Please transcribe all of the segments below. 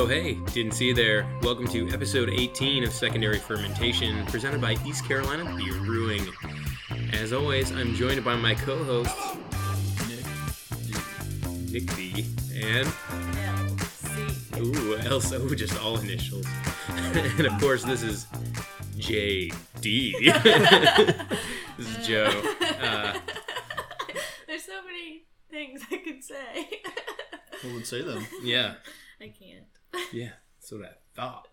Oh, hey, didn't see you there. Welcome to episode 18 of Secondary Fermentation, presented by East Carolina Beer Brewing. As always, I'm joined by my co hosts, Nick Nick B, and, LC. ooh, Elsa, ooh, just all initials. and of course, this is JD. this is Joe. Uh, There's so many things I could say. Who would say them? yeah, I can't. Yeah, that's what I thought.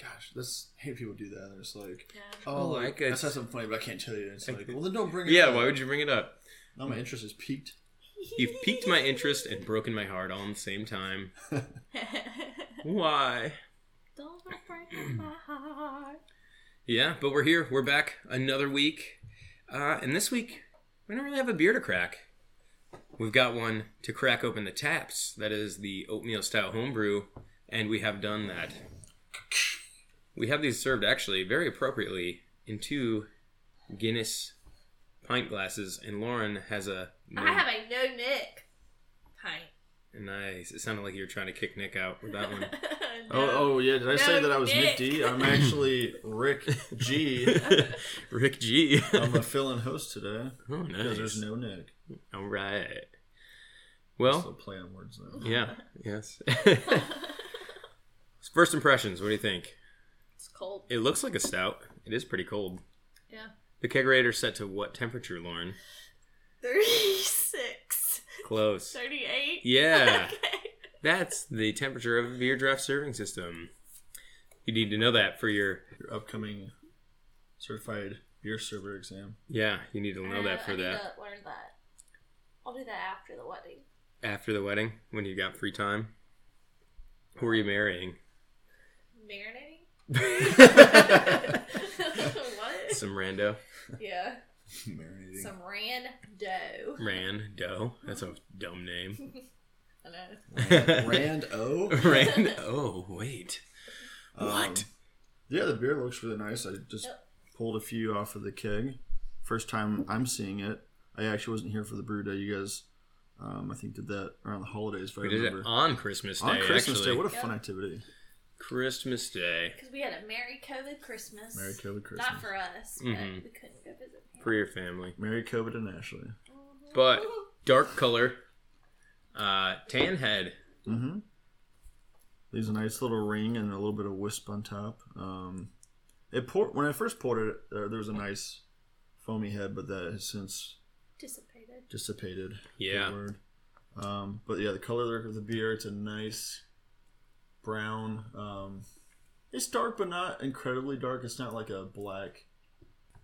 Gosh, this I hate people do that. They're just like, Yeah. oh, Oh, like, I I said something funny, but I can't tell you. It's like, well, then don't bring it. Yeah, up. why would you bring it up? Now my interest is piqued. You've piqued my interest and broken my heart all in the same time. Why? Don't break my heart. Yeah, but we're here. We're back another week. Uh, and this week, we don't really have a beer to crack. We've got one to crack open the taps. That is the oatmeal style homebrew, and we have done that. We have these served actually very appropriately in two Guinness pint glasses, and Lauren has a. I have a no Nick pint. Nice. It sounded like you were trying to kick Nick out with that one. Oh, oh yeah. Did I say that I was Nick Nick. D? I'm actually Rick G. Rick G. I'm a fill-in host today oh, because nice. there's no Nick. All right. Well. Still Well, play on words though. yeah, yes. First impressions, what do you think? it's cold. It looks like a stout. It is pretty cold. Yeah. The kegerator's set to what temperature, Lauren? 36. Close. 38. Yeah. Okay. That's the temperature of a beer draft serving system. You need to know that for your Your upcoming certified beer server exam. yeah, you need to know Uh, that for I need that. to learn that. I'll do that after the wedding. After the wedding, when you got free time. Who are you marrying? Marinating? what? Some rando. Yeah. Marinating. Some rando. Rando. That's a dumb name. I know. Rand O. Rand. Oh, wait. Um, What? yeah, the beer looks really nice. I just Yep. pulled a few off of the keg. First time I'm seeing it. I actually wasn't here for the brew day. You guys, um, I think, did that around the holidays. If I We did it on Christmas Day. On Christmas actually. Day. What a Yep. fun activity. Christmas Day Because we had a Merry COVID Christmas. Merry COVID Christmas. Not for us, but Mhm. we couldn't go visit. him. for your family. Merry COVID and Ashley. But dark color, uh, tan head. Mm-hmm. Leaves a nice little ring and a little bit of wisp on top. Um, it poured when I first poured it. There, there was a nice foamy head, but that has since Dissipated. dissipated. Yeah. Word. Um, but yeah, the color of the beer, it's a nice brown. Um, it's dark, but not incredibly dark. It's not like a black.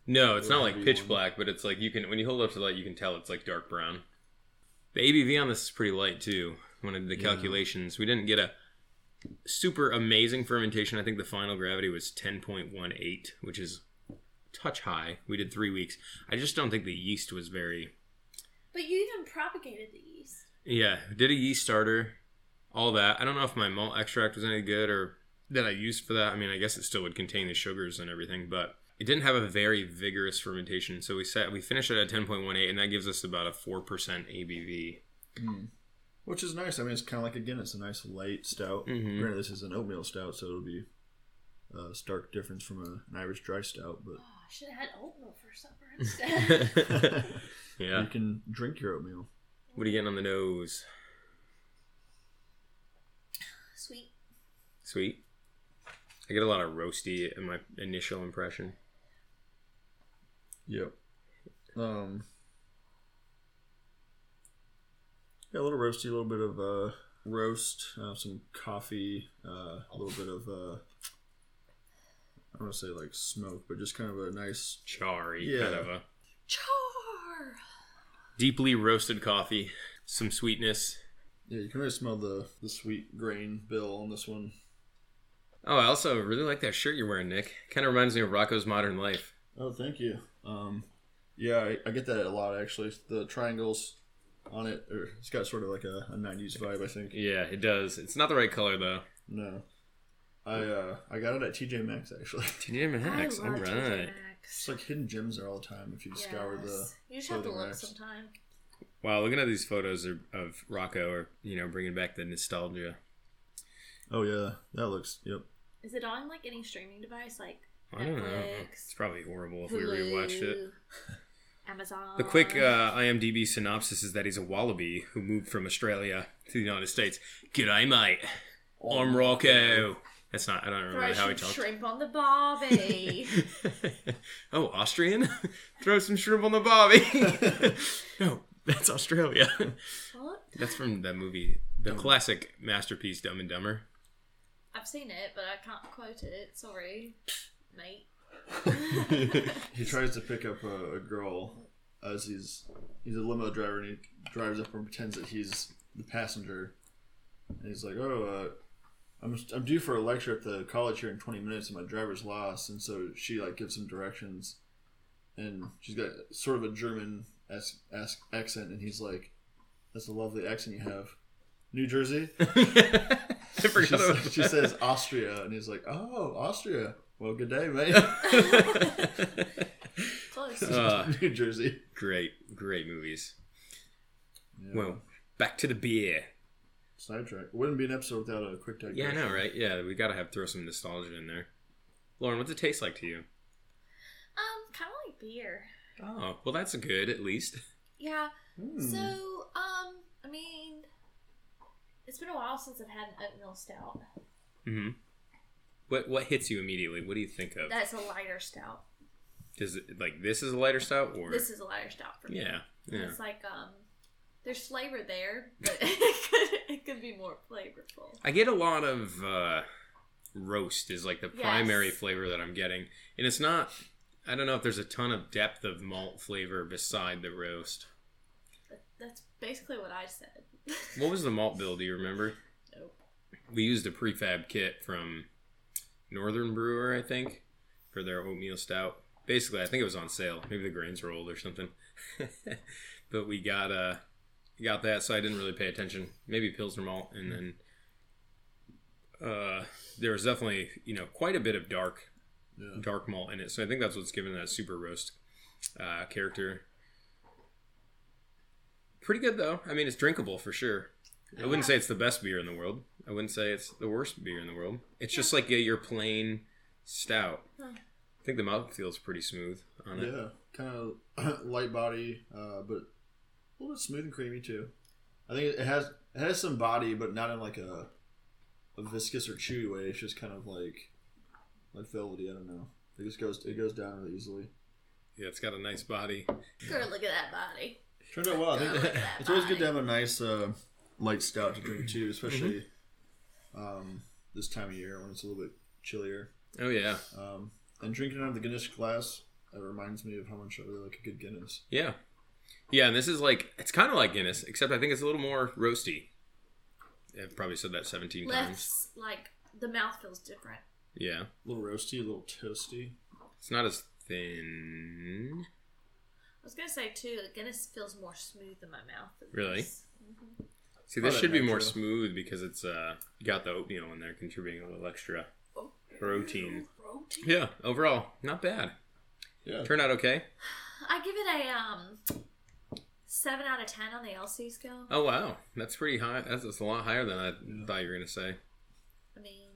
No, it's not like pitch want. black, but it's like you can when you hold up to the light, you can tell it's like dark brown. The ABV on this is pretty light too. When I did the Yeah. calculations, we didn't get a super amazing fermentation. I think the final gravity was ten point one eight, which is touch high. We did three weeks. I just don't think the yeast was very. But you even propagated the yeast. Yeah, did a yeast starter, all that. I don't know if my malt extract was any good or that I used for that. I mean, I guess it still would contain the sugars and everything, but it didn't have a very vigorous fermentation. So we set we finished it at ten point one eight, and that gives us about a four percent ABV. Which is nice. I mean, it's kind of like again, it's a nice light stout. Mhm. Granted, this is an oatmeal stout, so it'll be a stark difference from a, an Irish dry stout. But Oh, I should have had oatmeal for supper instead. yeah. you can drink your oatmeal. What are you getting on the nose? Sweet. Sweet. I get a lot of roasty in my initial impression. Yep. Um. Yeah, a little roasty, a little bit of uh, roast, uh, some coffee, uh, a little bit of uh, I don't want to say like smoke, but just kind of a nice. Charry, Yeah. kind of a Char. deeply roasted coffee, some sweetness. Yeah, you can really smell the the sweet grain bill on this one. Oh, I also really like that shirt you're wearing, Nick. Kind of reminds me of Rocko's Modern Life. Oh, thank you. Um, yeah, I, I get that a lot actually. The triangles on it, or it's got sort of like a, a '90s vibe, I think. Yeah, it does. It's not the right color though. No, I uh, I got it at TJ Maxx actually. TJ Maxx. I All love TJ right. Maxx. It's like hidden gems there all the time if you scour the. Yes. You just have to look racks. sometime. Wow, looking at these photos of, of Rocko, or you know, bringing back the nostalgia. Oh yeah, that looks. Yep. Is it on like any streaming device like I don't know. It's probably horrible if we rewatched it. Amazon? The quick uh, IMDb synopsis is that he's a wallaby who moved from Australia to the United States. G'day, mate. I'm Rocko. That's not. I don't remember Throw how he some talks. shrimp on the barbie. oh, Austrian? Throw some shrimp on the bobby. no, that's Australia. what? that's from that movie, the classic masterpiece, Dumb and Dumber. I've seen it, but I can't quote it. Sorry, mate. he tries to pick up a, a girl as he's he's a limo driver and he drives up and pretends that he's the passenger. And he's like, "Oh, uh, I'm I'm due for a lecture at the college here in 20 minutes, and my driver's lost." And so she like gives him directions, and she's got sort of a German as, as, accent, and he's like, "That's a lovely accent you have." New Jersey. I She, forgot about sa- she says Austria, and he's like, "Oh, Austria. Well, good day, mate." Close. Uh, New Jersey. great, great movies. Yeah. Well, back to the beer. Sidetrack. It wouldn't be an episode without a quick digression. Yeah, I know, right? Yeah, we gotta have throw some nostalgia in there. Lauren, what's it taste like to you? um, kind of like beer. Oh, well, that's good at least. Yeah. Hmm. So, um, I mean, it's been a while since I've had an oatmeal stout. hmm What what hits you immediately? What do you think of? That's a lighter stout. Does it like this is a lighter stout or This is a lighter stout for me. yeah yeah It's like um, there's flavor there, but it could it could be more flavorful. I get a lot of uh, roast is like the Yes. primary flavor that I'm getting, and it's not. I don't know if there's a ton of depth of malt flavor beside the roast. That's basically what I said. What was the malt bill? Do you remember? Nope. We used a prefab kit from Northern Brewer, I think, for their oatmeal stout. Basically, I think it was on sale. Maybe the grains were old or something. but we got uh got that, so I didn't really pay attention. Maybe Pilsner malt, and then uh, there was definitely you know quite a bit of dark Yeah. dark malt in it. So I think that's what's given that super roast uh, character. Pretty good though. I mean, it's drinkable for sure. I wouldn't say it's the best beer in the world. I wouldn't say it's the worst beer in the world. It's just like a, your plain stout. Huh. I think the mouth feels pretty smooth on it. Yeah, kind of light body, uh, but a little bit smooth and creamy too. I think it has it has some body, but not in like a a viscous or chewy way. It's just kind of like like velvety. I don't know. It just goes it goes down really easily. Yeah, it's got a nice body. Girl, look at that body. Turned out well. I think Look at that it's always good to have a nice uh, light stout to drink too, especially um, this time of year when it's a little bit chillier. Oh yeah, Um, and drinking out of the Guinness glass, that reminds me of how much I really like a good Guinness. yeah, yeah. And this is like it's kind of like Guinness, except I think it's a little more roasty. I've probably said that seventeen times. Less like the mouth feels different. Yeah, A little roasty, a little toasty. it's not as thin. I was gonna say too, that Guinness feels more smooth in my mouth. than Really? this. Mhm. See, this that should be more natural. smooth because it's uh got the oatmeal in there, contributing a little extra. Oh, Protein. Protein. Yeah, overall, not bad. Yeah. Turned out okay. I give it a um seven out of ten on the LC scale. Oh wow, that's pretty high. That's, that's a lot higher than I thought you were gonna say. I mean,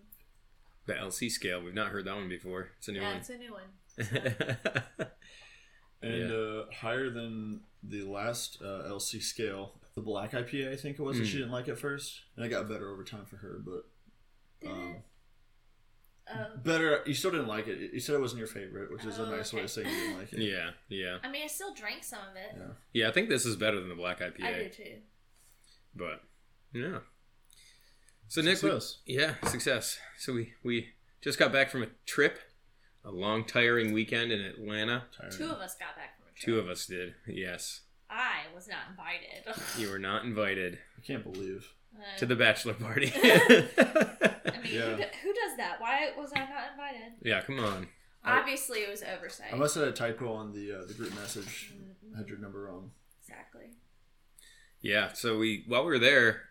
The LC scale, we've not heard that one before. It's a new yeah, one. it's a new one. And Yeah. uh, higher than the last uh, LC scale, the black IPA, I think it was, that she Mm. didn't like at first. And it got better over time for her, but Did um, it? Oh. better. You still didn't like it. You said it wasn't your favorite, which is a Oh, nice way okay. of saying you didn't like it. yeah, yeah, I mean, I still drank some of it. Yeah. yeah. I think this is better than the black IPA. I do too. But yeah. So Nick, we- Success. yeah, success. So we we just got back from a trip, a long tiring weekend in Atlanta. Tiring. Two of us got back from a trip. Two of us did. Yes, I was not invited. you were not invited I can't believe. Uh, to the bachelor party. I mean, Yeah. who, who does that? Why was I not invited? yeah, come on. I- Obviously, it was oversight. I must have had a typo on the uh, the group message. Mhm. I had your number wrong. Exactly. Yeah, so we while we were there,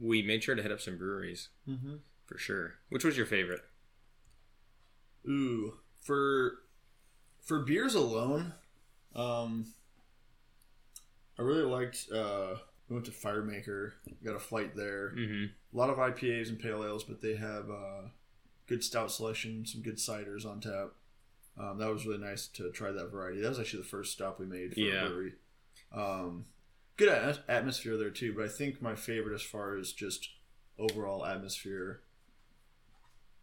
we made sure to hit up some breweries Mm-hmm. for sure. Which was your favorite? Ooh, for for beers alone, um, I really liked uh, we went to Firemaker. Got a flight there. hmm A lot of IPAs and pale ales, but they have uh, good stout selection, some good ciders on tap. Um, that was really nice to try that variety. That was actually the first stop we made for Yeah. a brewery. Um, good at- atmosphere there too, but I think my favorite as far as just overall atmosphere.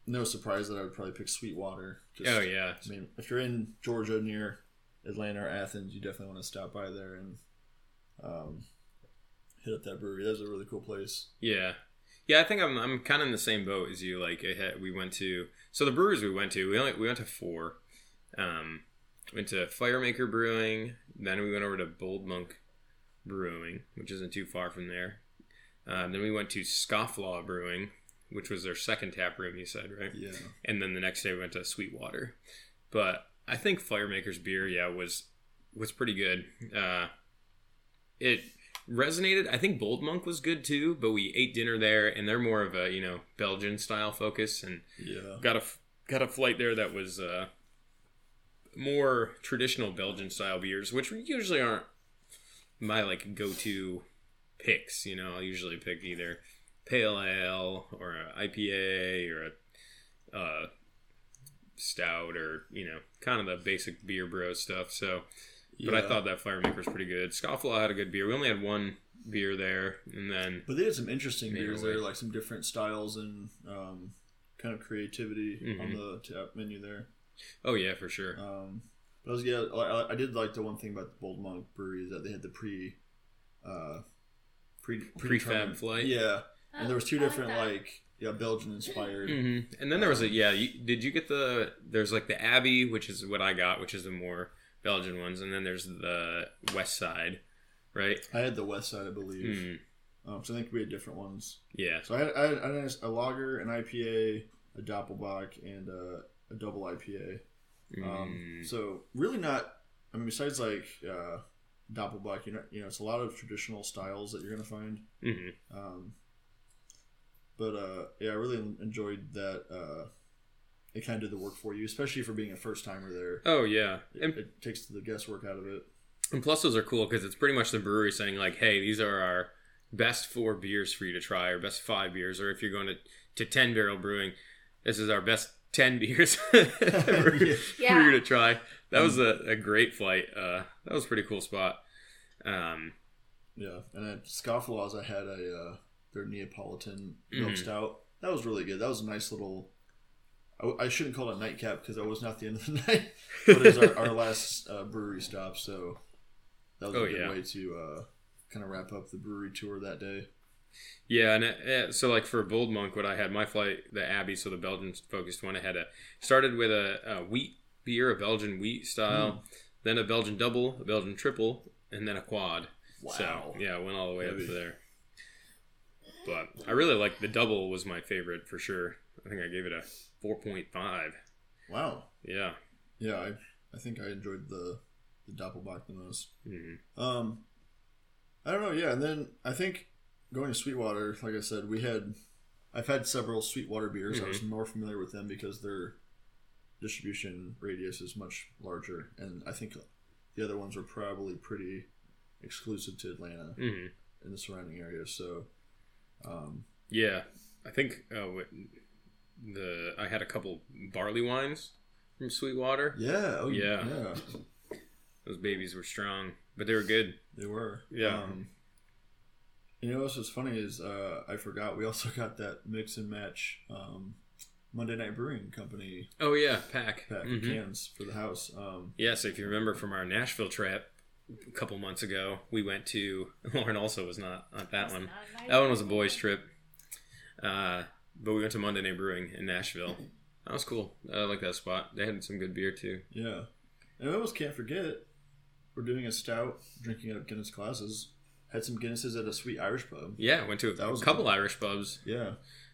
No surprise that I would probably pick Sweetwater. Just, Oh yeah, I mean, if you're in Georgia near Atlanta or Athens, you definitely want to stop by there and um, hit up that brewery. That's a really cool place. yeah, yeah. I think I'm I'm kind of in the same boat as you. Like I had, we went to so the breweries we went to we only we went to four. Um, went to Firemaker Brewing, then we went over to Bold Monk Brewing, which isn't too far from there. Um, then we went to Scofflaw Brewing, which was their second tap room. You said right? Yeah. and then the next day we went to Sweetwater. But I think Firemaker's beer, yeah, was was pretty good. Uh, it resonated. I think Bold Monk was good too, but we ate dinner there, and they're more of a you know Belgian style focus, and Yeah. got a got a flight there that was uh, more traditional Belgian style beers, which usually aren't my like go to picks. You know, I'll usually pick either pale ale or a IPA or a uh, stout or you know kind of the basic beer bro stuff. So, but I thought that Firemaker was pretty good. Scofflaw had a good beer. We only had one beer there, and then But they had some interesting beers there, like some different styles and um, kind of creativity on Mhm. the tap menu there. oh yeah, for sure. Um, I was yeah, I, I did like the one thing about the Bold Monk Brewery is that they had the pre, uh, pre Prefab flight? Yeah, and there was two Oh, I like different that. like yeah Belgian inspired. hmm And then there was a yeah. You, did you get the? There's like the Abbey, which is what I got, which is the more Belgian ones, and then there's the West Side, right? I had the West Side, I believe. Mm, Um, so I think we had different ones. yeah. So I had, I had, I had a lager, an IPA, a Doppelbock, and a, a double IPA. Um, Mm, so really not. I mean, besides like uh, Doppelbock, you know, you know, it's a lot of traditional styles that you're gonna find. mhm. Um, but uh, yeah, I really enjoyed that. Uh, it kind of did the work for you, especially for being a first timer there. Oh yeah. It, And, it takes the guesswork out of it. and plus those are cool because it's pretty much the brewery saying like, hey, these are our best four beers for you to try, or best five beers, or if you're going to to ten barrel brewing, this is our best ten beers for, for Yeah. you to try. That was a, a great flight. Uh, that was a pretty cool spot. Um, Yeah, and at Scofflaws, I had a uh, their Neapolitan milk Mhm. stout. That was really good. That was a nice little. I, I shouldn't call it a nightcap because that was not the end of the night, but it was our, our last uh, brewery stop. So that was Oh, a good yeah. way to uh, kind of wrap up the brewery tour that day. Yeah, and uh, so like for Bold Monk, what I had my flight, the Abbey, so the Belgian focused one, I had a started with a, a wheat beer, a Belgian wheat style, then a Belgian double, a Belgian triple, and then a quad. So Wow. yeah, I went all the way Heavy. up to there. But I really like the double was my favorite for sure. I think I gave it a four point five. Wow. Yeah. Yeah, I I think I enjoyed the the Doppelbock the most. hmm Um, I don't know. Yeah, and then I think going to Sweetwater, like I said, we had I've had several Sweetwater beers. I was more familiar with them because their distribution radius is much larger, and I think the other ones were probably pretty exclusive to Atlanta hmm and the surrounding area. So, um, Yeah, I think uh, the I had a couple barley wines from Sweetwater. yeah, oh, Yeah. yeah, Those babies were strong, but they were good. they were. Yeah. Um, you know what's what's funny is uh, I forgot we also got that mix and match um, Monday Night Brewing Company Oh yeah, pack. pack of Mhm. cans for the house. Um, Yes, if you remember from our Nashville trip a couple months ago, we went to Lauren. Also was not on that one. That one was a boys' trip. Uh, but we went to Monday Night Brewing in Nashville. That was cool. I like that spot. They had some good beer too. yeah, and I almost can't forget we're doing a stout, drinking out of Guinness glasses. Had some Guinnesses at a sweet Irish pub. Yeah, went to a That was couple cool. Irish pubs. Yeah,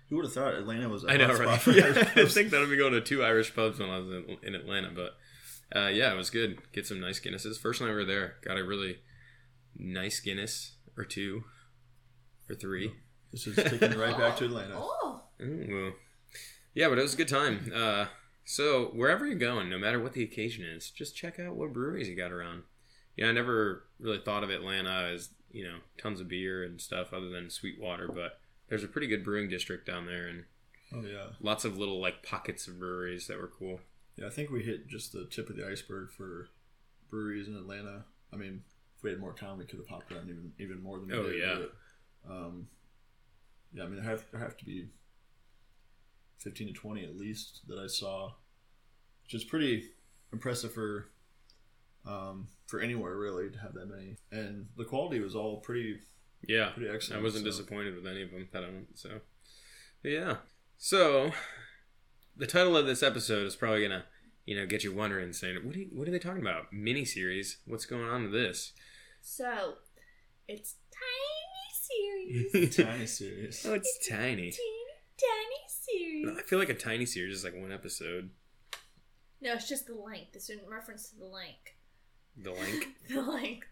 who would have thought Atlanta was? a I know, hot right? spot for Yeah, Irish I pubs? think that I'd be going to two Irish pubs when I was in, in Atlanta, but uh, yeah, it was good. Get some nice Guinnesses. First night we were there, got a really nice Guinness or two or three. This is taking me right back to Atlanta. Oh, Ooh. Yeah, but it was a good time. Uh, so wherever you're going, no matter what the occasion is, just check out what breweries you got around. Yeah, I never really thought of Atlanta as you know tons of beer and stuff other than Sweetwater, but there's a pretty good brewing district down there and Oh yeah, lots of little like pockets of breweries that were cool. yeah. I think we hit just the tip of the iceberg for breweries in Atlanta. I mean, if we had more time, we could have popped around even even more than we Oh, did. yeah. but, um, yeah. I mean, there have there have to be fifteen to twenty at least that I saw, which is pretty impressive for um, for anywhere really to have that many. And the quality was all pretty Yeah, pretty excellent. I wasn't so- disappointed with any of them that I went. So, but yeah. So, the title of this episode is probably gonna, you know, get you wondering, saying, "What are you, what are they talking about? Mini series? What's going on with this?" So, it's tiny series. tiny series. oh, it's tiny. teeny tiny series. I feel like a tiny series is like one episode. No, it's just the length. It's in reference to the length. The length. The length.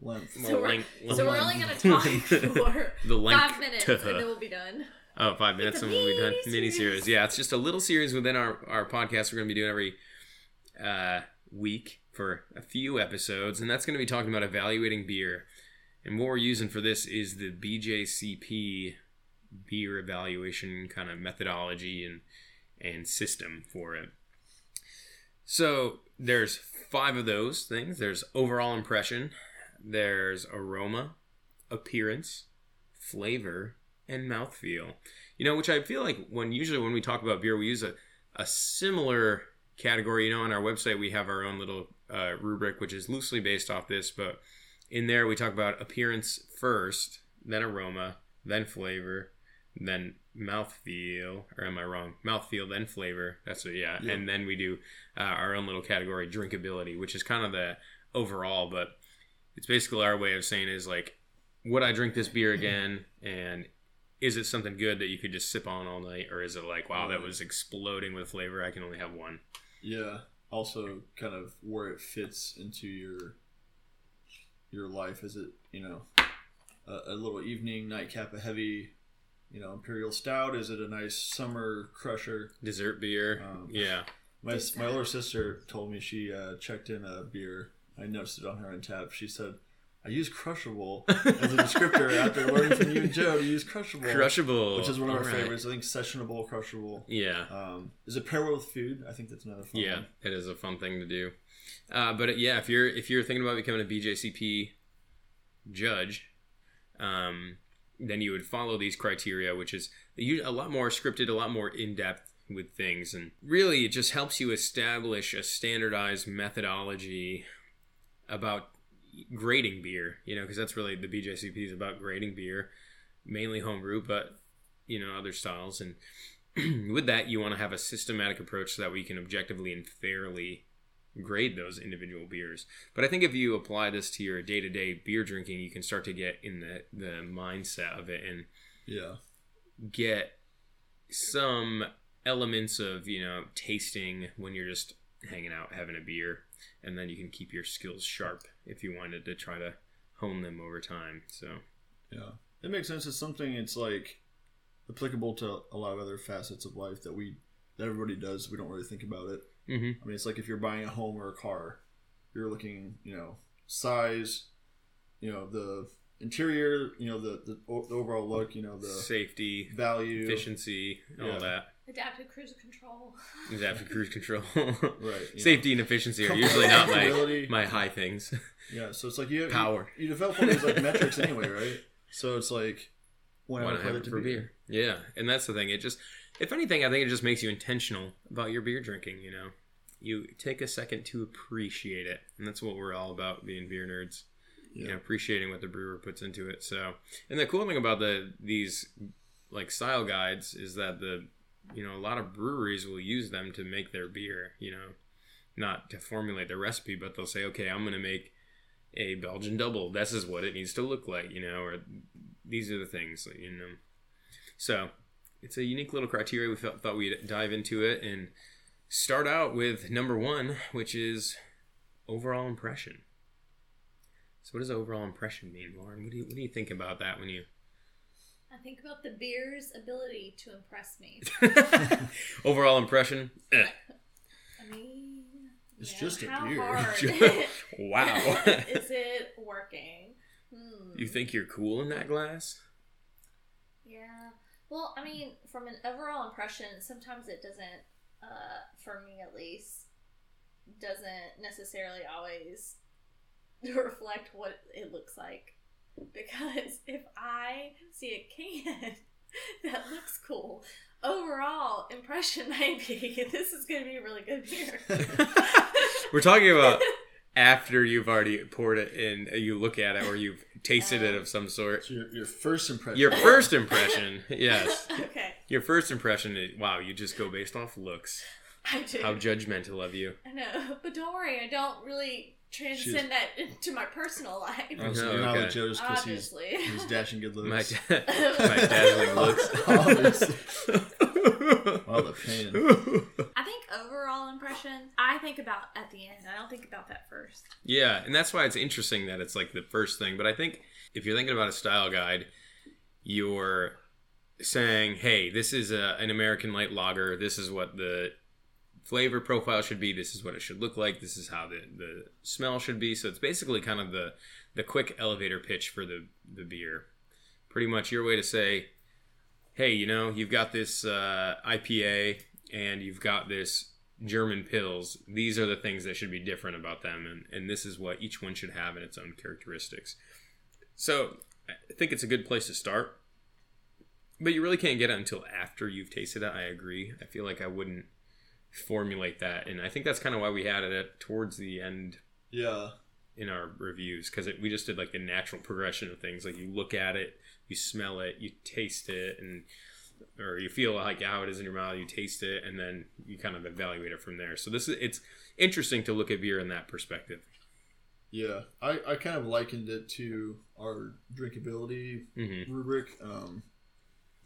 Length. So we're- length- So we're only gonna talk for the length five minutes, and then we'll be done. Oh, five minutes and we'll be done. mini Mini series. series. Yeah, it's just a little series within our, our podcast we're going to be doing every uh, week for a few episodes. And that's going to be talking about evaluating beer. And what we're using for this is the BJCP beer evaluation kind of methodology and, and system for it. So there's five of those things there's overall impression, there's aroma, appearance, flavor, and mouthfeel. You know, which I feel like when usually when we talk about beer, we use a, a similar category. You know, on our website, we have our own little uh, rubric, which is loosely based off this, but in there we talk about appearance first, then aroma, then flavor, then mouthfeel. Or am I wrong? Mouthfeel, then flavor. That's what, yeah. Yeah. And then we do uh, our own little category, drinkability, which is kind of the overall, but it's basically our way of saying is like, would I drink this beer again? And is it something good that you could just sip on all night, or is it like, wow, that was exploding with flavor? I can only have one. Yeah. Also, kind of where it fits into your your life. Is it you know a, a little evening nightcap, a heavy you know imperial stout? Is it a nice summer crusher? Dessert beer, Um, yeah, My my older sister told me she uh, checked in a beer. I noticed it on her tap. She said, "I use crushable as a descriptor after learning from you and Joe to use crushable, crushable, which is one of our All right. favorites. I think sessionable, crushable. Yeah, Um, is it pair well with food? I think that's another fun yeah, one. it is a fun thing to do. Uh, but uh, yeah, if you're if you're thinking about becoming a BJCP judge, um, then you would follow these criteria, which is a lot more scripted, a lot more in depth with things, and really it just helps you establish a standardized methodology about grading beer. You know, because that's really the BJCP is about grading beer, mainly homebrew, but you know other styles and. with that, you want to have a systematic approach so that we can objectively and fairly grade those individual beers. But I think if you apply this to your day to day beer drinking, you can start to get in the, the mindset of it and Yeah. get some elements of, you know, tasting when you're just hanging out having a beer. And then you can keep your skills sharp if you wanted to try to hone them over time. So, Yeah, it makes sense. It's something. It's like applicable to a lot of other facets of life that we that everybody does. We don't really think about it. Hmm I mean, it's like if you're buying a home or a car, you're looking, you know, size, you know, the interior, you know, the the, the overall look, you know, the safety, value, efficiency, all Yeah. that. Adaptive cruise control. Adaptive cruise control. right? you Safety and efficiency are usually not my, my high things. Yeah, so it's like you have, Power. You, you develop all these like metrics anyway, right? So it's like why Why not not have it to for beer? Yeah, and that's the thing. It just, if anything, I think it just makes you intentional about your beer drinking. You know, you take a second to appreciate it, and that's what we're all about, being beer nerds. You know, appreciating what the brewer puts into it. So, and the cool thing about the these like style guides is that the you know a lot of breweries will use them to make their beer. You know, not to formulate the recipe, but they'll say, okay, I'm going to make a Belgian double. This is what it needs to look like, you know, or these are the things, you know. So it's a unique little criteria. We felt, thought we'd dive into it and start out with number one, which is overall impression. So, what does overall impression mean, Lauren? What do you what do you think about that when you I think about the beer's ability to impress me. overall impression? Eh. I mean, It's you just a how beer. hard wow. is it working? Hmm. You think you're cool in that glass? Yeah. Well, I mean, from an overall impression, sometimes it doesn't, uh, for me at least, doesn't necessarily always reflect what it looks like. Because if I see a can that looks cool, overall impression may be this is going to be a really good beer. We're talking about after you've already poured it and you look at it or you've tasted it of some sort. So your, your first impression. Your first impression, yes. okay, Your first impression is wow, you just go based off looks. I do. How judgmental of you. I know, but don't worry, I don't really transcend that into my personal life. Oh, so Oh, you're not okay. like Joe because he's, Obviously. he's dashing good My, looks. da- my dazzling looks. Oh, the pain. I think overall impression, I think about at the end. I don't think about that first. Yeah, and that's why it's interesting that it's like the first thing. But I think if you're thinking about a style guide, you're saying, hey, this is a, an American light lager. This is what the flavor profile should be. This is what it should look like. This is how the, the smell should be. So it's basically kind of the, the quick elevator pitch for the, the beer. Pretty much your way to say, hey, you know, you've got this uh, IPA and you've got this German pils. These are the things that should be different about them, and, and this is what each one should have in its own characteristics. So I think it's a good place to start, but you really can't get it until after you've tasted it. I agree. I feel like I wouldn't formulate that, and I think that's kind of why we had it at, towards the end Yeah. in our reviews because we just did like the natural progression of things. Like you look at it, you smell it, you taste it, and or you feel like how it is in your mouth, you taste it, and then you kind of evaluate it from there. So this is it's interesting to look at beer in that perspective. Yeah. I, I kind of likened it to our drinkability hmm rubric, um,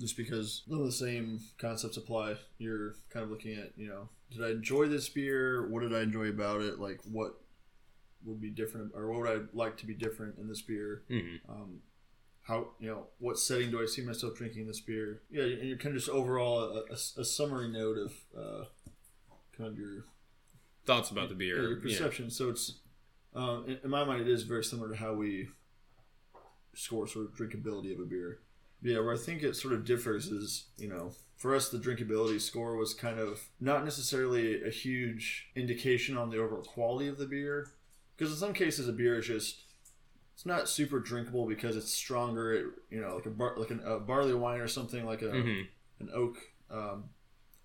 just because some of the same concepts apply. You're kind of looking at, you know, did I enjoy this beer? What did I enjoy about it? Like, what would be different, or what would I like to be different in this beer? hmm Um, how, you know, what setting do I see myself drinking this beer? Yeah, and you're kind of just overall a, a, a summary note of uh, kind of your Thoughts about the yeah, beer? your perception. So it's um, in, in my mind, it is very similar to how we score sort of drinkability of a beer. Yeah, where I think it sort of differs is, you know, for us, the drinkability score was kind of not necessarily a huge indication on the overall quality of the beer, because in some cases, a beer is just it's not super drinkable because it's stronger. It, you know, like a bar, like an, a barley wine or something like a hmm an oak um,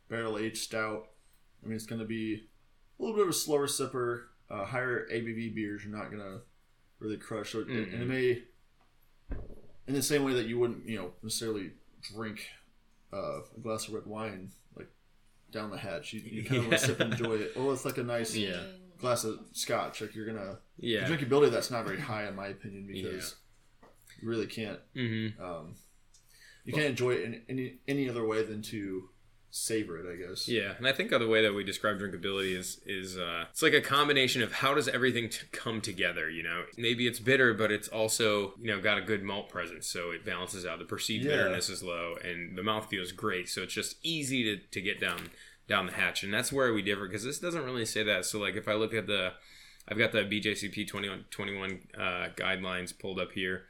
barrel aged stout. I mean, it's going to be a little bit of a slower sipper. Uh, higher ABV beers, you're not going to really crush. So it, and it Mhm. may, in the same way that you wouldn't, you know, necessarily drink uh, a glass of red wine like down the hatch. You, you kind of want to sip and enjoy it, or it's like a nice Yeah. Glass of scotch. Like you're gonna Yeah. drinkability that's not very high in my opinion because you really can't hmm um, you can't enjoy it in any any other way than to savor it, I guess. Yeah, and I think the way that we describe drinkability is is uh, it's like a combination of how does everything t- come together. You know, maybe it's bitter, but it's also you know got a good malt presence, so it balances out. The perceived Yeah. bitterness is low, and the mouth feels great, so it's just easy to, to get down down the hatch, and that's where we differ because this doesn't really say that. So like if I look at the, I've got the BJCP 21, 21 uh, guidelines pulled up here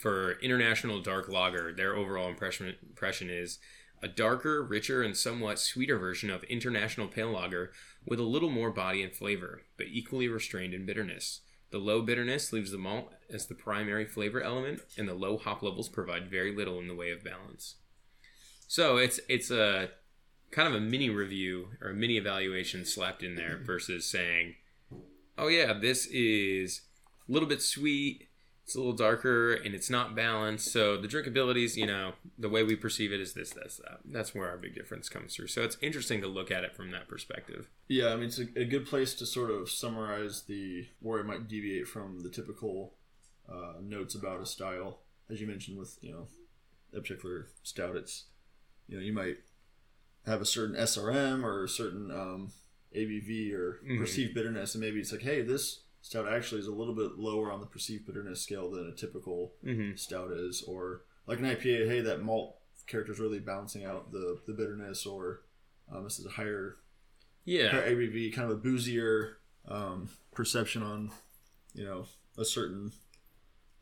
for international dark lager. Their overall impression impression is a darker, richer, and somewhat sweeter version of international pale lager with a little more body and flavor, but equally restrained in bitterness. The low bitterness leaves the malt as the primary flavor element, and the low hop levels provide very little in the way of balance. So it's it's a kind of a mini review or a mini evaluation slapped in there versus saying, "Oh yeah, this is a little bit sweet, it's a little darker, and it's not balanced." So the drinkability is, you know, the way we perceive it is this, that's that. That's where our big difference comes through. So it's interesting to look at it from that perspective. Yeah, I mean it's a, a good place to sort of summarize the where it might deviate from the typical uh, notes about a style, as you mentioned with you know a particular stout. It's you know you might have a certain SRM or a certain um, ABV or Mhm. perceived bitterness, and maybe it's like, hey, this stout actually is a little bit lower on the perceived bitterness scale than a typical Mm-hmm. stout is, or like an IPA, hey, that malt character is really balancing out the the bitterness, or um, this is a higher Yeah. higher ABV, kind of a boozier um, perception on, you know, a certain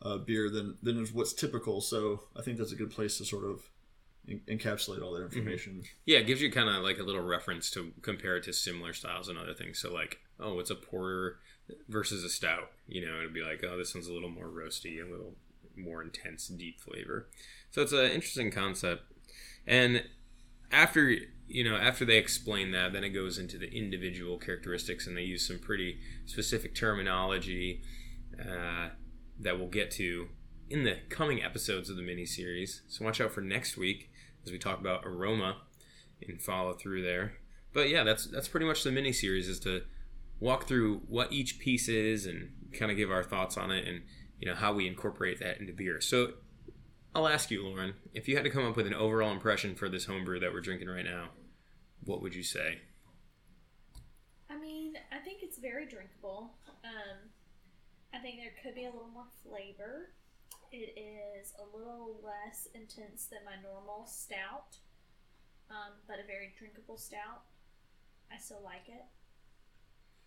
uh, beer than than is what's typical. So I think that's a good place to sort of en- encapsulate all that information. Yeah, it gives you kind of like a little reference to compare it to similar styles and other things. So like, oh, it's a porter versus a stout. You know, it'd be like, oh, this one's a little more roasty, a little more intense, deep flavor. So it's an interesting concept. And after you know, after they explain that, then it goes into the individual characteristics, and they use some pretty specific terminology uh, that we'll get to in the coming episodes of the mini series. So watch out for next week as we talk about aroma and follow through there. But yeah, that's that's pretty much the mini series is to walk through what each piece is and kind of give our thoughts on it and you know how we incorporate that into beer. So I'll ask you, Lauren, if you had to come up with an overall impression for this homebrew that we're drinking right now, what would you say? I mean, I think it's very drinkable. Um, I think there could be a little more flavor. It is a little less intense than my normal stout, um, but a very drinkable stout. I still like it.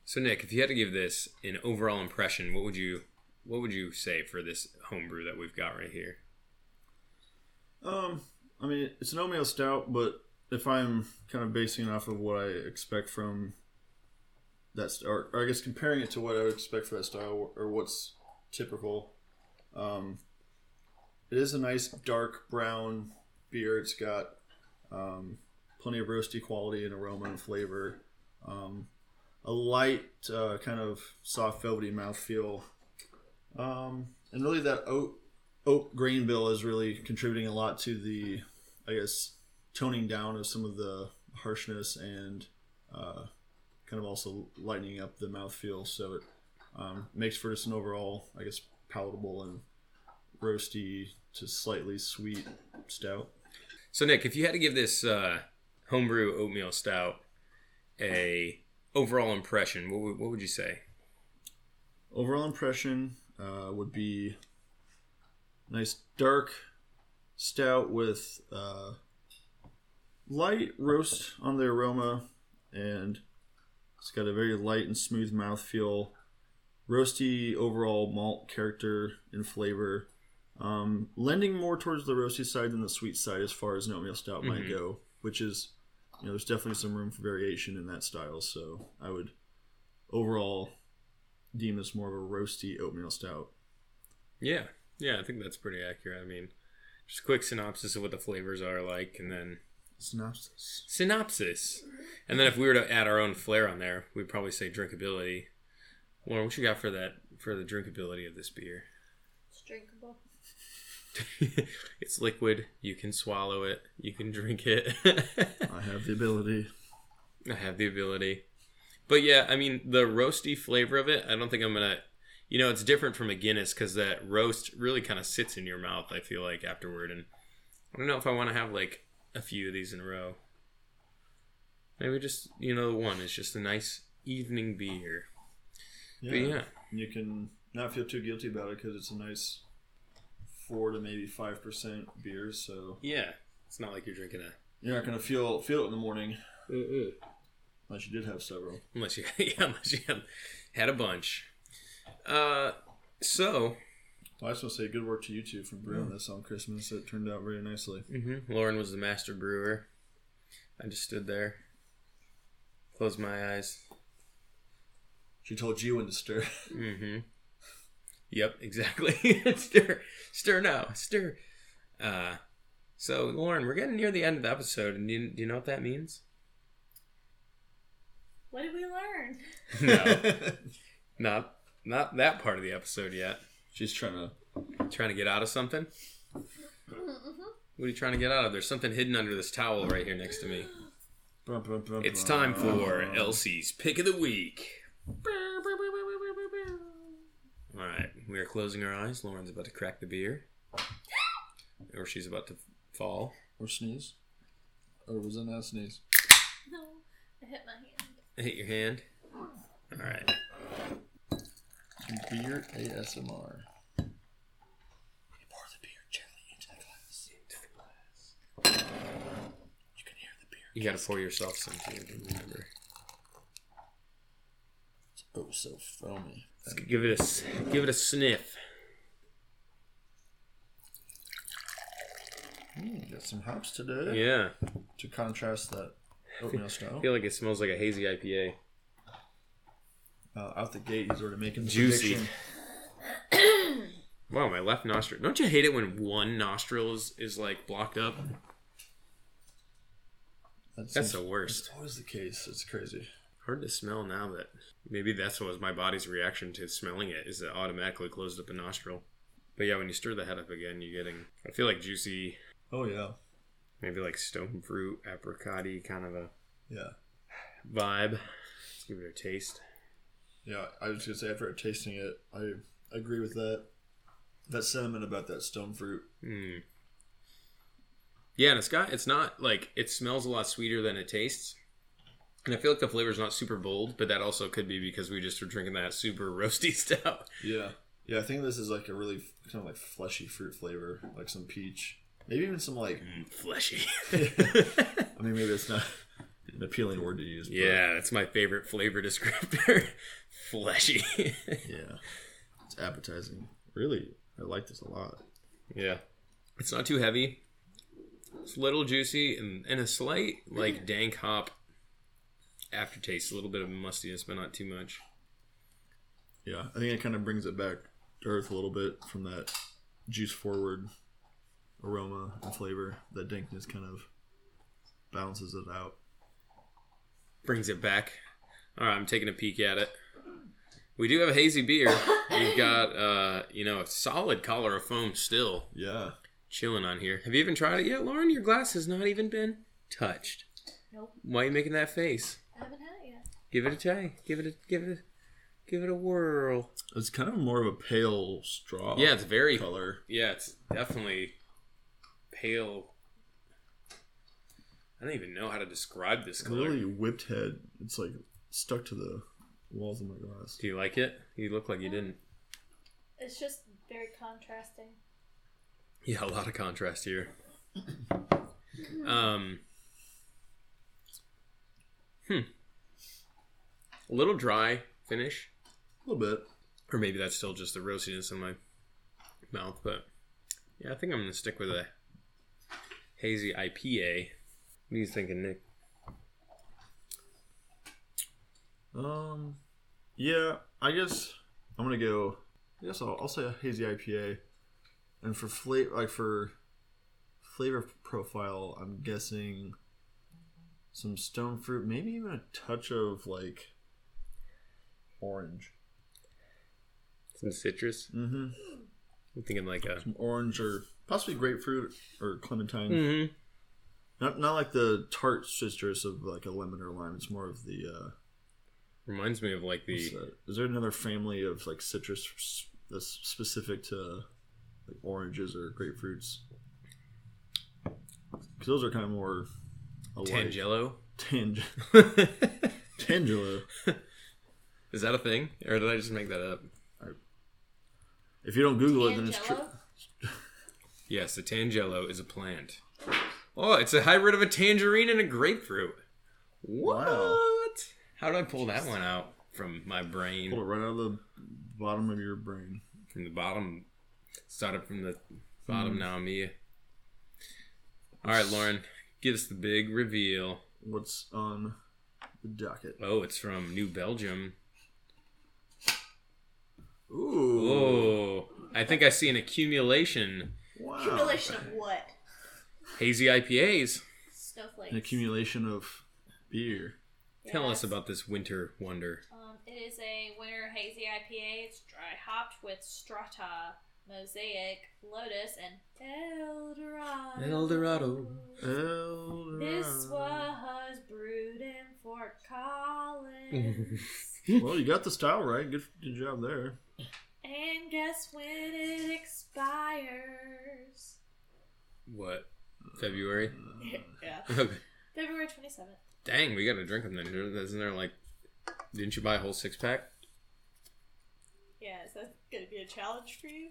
So Nick, if you had to give this an overall impression, what would you what would you say for this homebrew that we've got right here? Um, I mean, it's an oatmeal stout, but if I'm kind of basing it off of what I expect from that, st- or, or I guess comparing it to what I would expect for that style, or what's typical, um, it is a nice dark brown beer. It's got um, plenty of roasty quality and aroma and flavor. Um, a light, uh, kind of soft, velvety mouthfeel. Um, and really, that oat oak grain bill is really contributing a lot to the, I guess, toning down of some of the harshness and uh, kind of also lightening up the mouthfeel. So it um, makes for just an overall, I guess, palatable and roasty to slightly sweet stout. So Nick, if you had to give this uh, homebrew oatmeal stout a overall impression, what would, what would you say? Overall impression uh, would be nice dark stout with uh, light roast on the aroma, and it's got a very light and smooth mouthfeel. Roasty overall malt character and flavor, um, lending more towards the roasty side than the sweet side as far as an oatmeal stout might Mhm. go, which is, you know, there's definitely some room for variation in that style. So I would overall deem this more of a roasty oatmeal stout. Yeah, yeah, I think that's pretty accurate. I mean, just a quick synopsis of what the flavors are like, and then Synopsis. synopsis, and then if we were to add our own flair on there, we'd probably say drinkability. Lauren, what you got for that for the drinkability of this beer? It's drinkable. it's liquid. You can swallow it. You can drink it. I have the ability. I have the ability. But yeah, I mean, the roasty flavor of it, I don't think I'm going to. You know, it's different from a Guinness because that roast really kind of sits in your mouth, I feel like, afterward. And I don't know if I want to have like a few of these in a row. Maybe just, you know, the one is just a nice evening beer. But yeah. You can not feel too guilty about it because it's a nice four to maybe five percent beers. so Yeah. It's not like you're drinking a. you're not gonna feel feel it in the morning unless you did have several. Unless you, yeah, unless you had, had a bunch. Uh, so Well, I just want to say good work to you two for brewing this on Christmas. It turned out very nicely. hmm Lauren was the master brewer. I just stood there, closed my eyes. She told you when to stir. Mm-hmm. Yep, exactly. stir, stir now, stir. Uh, so Lauren, we're getting near the end of the episode, and do you, do you know what that means? What did we learn? No, not not that part of the episode yet. She's trying to. Trying to get out of something. What are you trying to get out of? There's something hidden under this towel right here next to me. It's time for Elsie's pick of the week. All right, we are closing our eyes. Lauren's about to crack the beer, or she's about to fall. or sneeze. Or was that not a sneeze? No, I hit my hand. I hit your hand. All right. Beer ASMR. You Pour the beer gently into the glass. You can hear the beer. You got to pour yourself some too. Remember. Oh, so foamy. Let's give it a give it a sniff. Mm, got some hops today. Yeah. To contrast that oatmeal style. I feel like it smells like a hazy IPA. Uh, out the gate, he's already making juicy. wow, my left nostril. Don't you hate it when one nostril is, is like blocked up? That That's the worst. That's always the case. It's crazy. Hard to smell now that maybe that's what was my body's reaction to smelling it is it automatically closed up a nostril. But yeah, when you stir the head up again, you're getting I feel like juicy, Oh yeah, maybe like stone fruit, apricot kind of a yeah, vibe. Let's give it a taste. yeah. I was gonna say after tasting it, I agree with that. That sentiment about that stone fruit. Hmm. Yeah, and it's got it's not like it smells a lot sweeter than it tastes. And I feel like the flavor is not super bold, but that also could be because we just were drinking that super roasty stuff. Yeah, yeah. I think this is like a really kind of like fleshy fruit flavor, like some peach, maybe even some like. Mm, fleshy. I mean, maybe it's not an appealing word to use. but yeah, that's my favorite flavor descriptor. fleshy. yeah, it's appetizing. Really, I like this a lot. yeah. It's not too heavy. It's a little juicy and, and a slight like dank hop aftertaste, a little bit of mustiness, but not too much. Yeah, I think it kind of brings it back to earth a little bit from that juice forward aroma and flavor. That dankness kind of balances it out. brings it back. All right, I'm taking a peek at it. We do have a hazy beer. We've got, uh, you know, a solid collar of foam still Yeah, chilling on here. Have you even tried it yet, Lauren? Your glass has not even been touched. Nope, Why are you making that face? I haven't had it yet. Give it a try. Give it a give it a give it a whirl. it's kind of more of a pale straw. Yeah, it's very color. Yeah, it's definitely pale. I don't even know how to describe this color. Really whipped head. It's like stuck to the walls of my glass. Do you like it? You look like you didn't. It's just very contrasting. Yeah, a lot of contrast here. Um, hmm. A little dry finish, A little bit. or maybe that's still just the roastiness in my mouth. But yeah, I think I'm gonna stick with a hazy IPA. What are you thinking, Nick? Um, yeah, I guess I'm gonna go. I guess I'll, I'll say a hazy IPA, and for flavor, like for flavor profile, I'm guessing some stone fruit, maybe even a touch of like orange. Some citrus. Mm-hmm. I'm thinking like a. Some orange or possibly grapefruit or clementine. Mm-hmm. Not not like the tart citrus of like a lemon or lime. It's more of the. Uh, Reminds me of like the. Is there another family of like citrus that's specific to like oranges or grapefruits? Because those are kind of more alike. Tangelo. Tang- Tangelo. Is that a thing, or did I just make that up? If you don't Google it, then it's true. Yes, the tangelo is a plant. Oh, it's a hybrid of a tangerine and a grapefruit. What? Wow. How did I pull that one out from my brain? Pull it right out of the bottom of your brain. From the bottom. Started from the bottom, hmm. now I'm here. All right, Lauren, give us the big reveal. What's on the docket? Oh, it's from New Belgium. Ooh. Oh, I think I see an accumulation. Wow. Accumulation of what? Hazy IPAs. Snowflakes. An accumulation of beer. Tell us about this winter wonder. Um, it is a winter hazy IPA. It's dry hopped with Strata, Mosaic, Lotus, and El Dorado. El Dorado. El This was brewed in Fort Collins. Well, you got the style right. Good, good job there. and guess when it expires? What? February? yeah. Okay. February 27th. Dang, we gotta drink them then. Isn't there like. Didn't you buy a whole six pack? Yeah, is that going to be a challenge for you?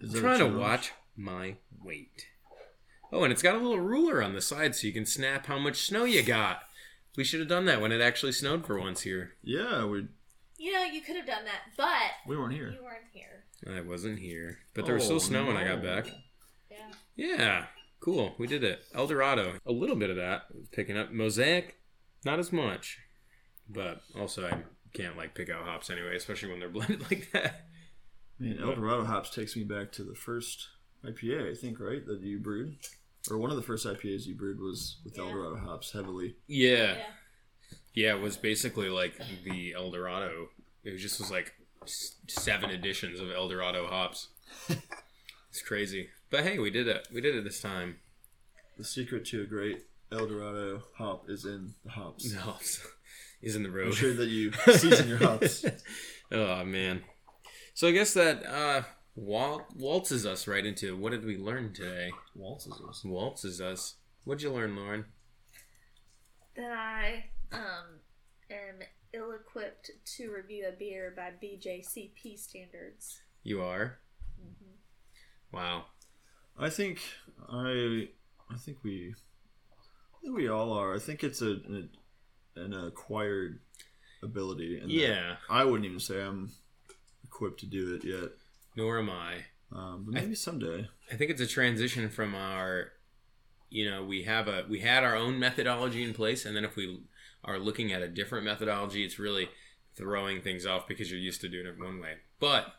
Is I'm trying to watch my weight. Oh, and it's got a little ruler on the side so you can snap how much snow you got. We should have done that when it actually snowed for once here. Yeah, we You know, you could have done that, but we weren't here. you weren't here. I wasn't here. But there was still Oh, snow when I got back. Yeah. Yeah. Cool. We did it. El Dorado. A little bit of that. Picking up Mosaic. Not as much. But also, I can't like pick out hops anyway, especially when they're blended like that. Man, Eldorado hops takes me back to the first IPA, I think, right? That you brewed, or one of the first IPAs you brewed was with Yeah. Eldorado hops heavily. Yeah. Yeah. Yeah, it was basically like the Eldorado. It was just was like seven editions of Eldorado hops. it's crazy. But hey, we did it. We did it this time. The secret to a great Eldorado hop is in the hops. The hops is in the road. Make sure that you season your hops. oh man. So I guess that uh wal- waltzes us right into what did we learn today? Waltzes us. Waltzes us. What'd you learn, Lauren? That I um am ill equipped to review a beer by BJCP standards. You are. Mm-hmm. Wow. I think I, I think we, I think we all are. I think it's a an, an acquired ability. And Yeah. I wouldn't even say I'm equipped to do it yet, Nor am I. um, but maybe someday. I think it's a transition from our, you know, we have a we had our own methodology in place, and then if we are looking at a different methodology, it's really throwing things off because you're used to doing it one way. But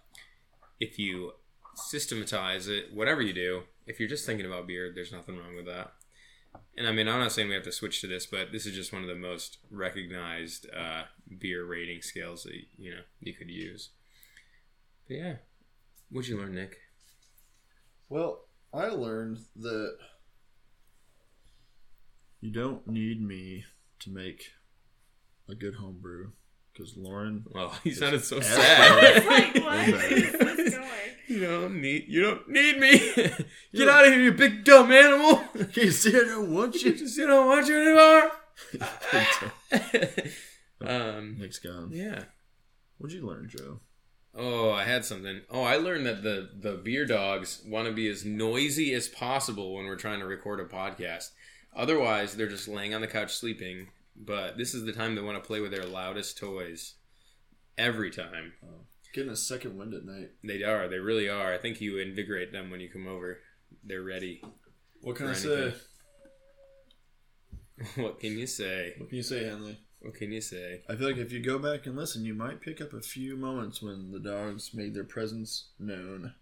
if you systematize it, whatever you do, if you're just thinking about beer, there's nothing wrong with that. And I mean, I'm not saying we have to switch to this, but this is just one of the most recognized uh, beer rating scales that you know you could use. But yeah, what'd you learn, Nick? Well, I learned that you don't need me to make a good homebrew because Lauren. Well, he sounded so It's sad. like, what Okay. is this you don't need you don't need me. Get out of here, you big dumb animal. you see, I don't want you you. just you don't want you anymore. um, Nick's gone. yeah. What'd you learn, Joe? Oh, I had something. Oh, I learned that the the beer dogs want to be as noisy as possible when we're trying to record a podcast. Otherwise, they're just laying on the couch sleeping. But this is the time they want to play with their loudest toys. Every time. Oh, getting a second wind at night. They are. They really are. I think you invigorate them when you come over. They're ready. What can I say? what can you say? What can you say, Henley? What can you say? I feel like if you go back and listen, you might pick up a few moments when the dogs made their presence known.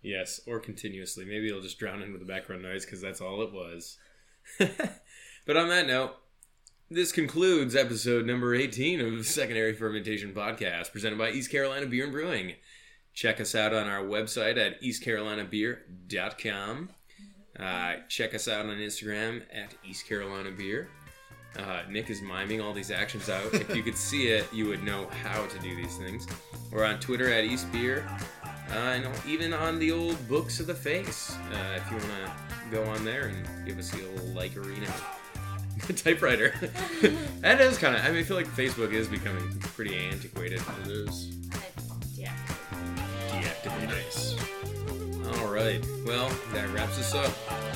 Yes, or continuously. Maybe it'll just drown in with the background noise because that's all it was. but on that note, this concludes episode number 18 of Secondary Fermentation Podcast, presented by East Carolina Beer and Brewing. Check us out on our website at eastcarolinabeer.com. Uh, check us out on Instagram at East Carolina Beer. Uh, Nick is miming all these actions out. If you could see it, you would know how to do these things. We're on Twitter at East Beer. Uh, and even on the old Books of the Face, uh, if you want to go on there and give us a little like arena. Typewriter. that is kind of, I mean, I feel like Facebook is becoming pretty antiquated. It is. Yeah. Deactivate nice. All right. Well, that wraps us up.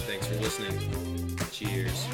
Thanks for listening. Cheers.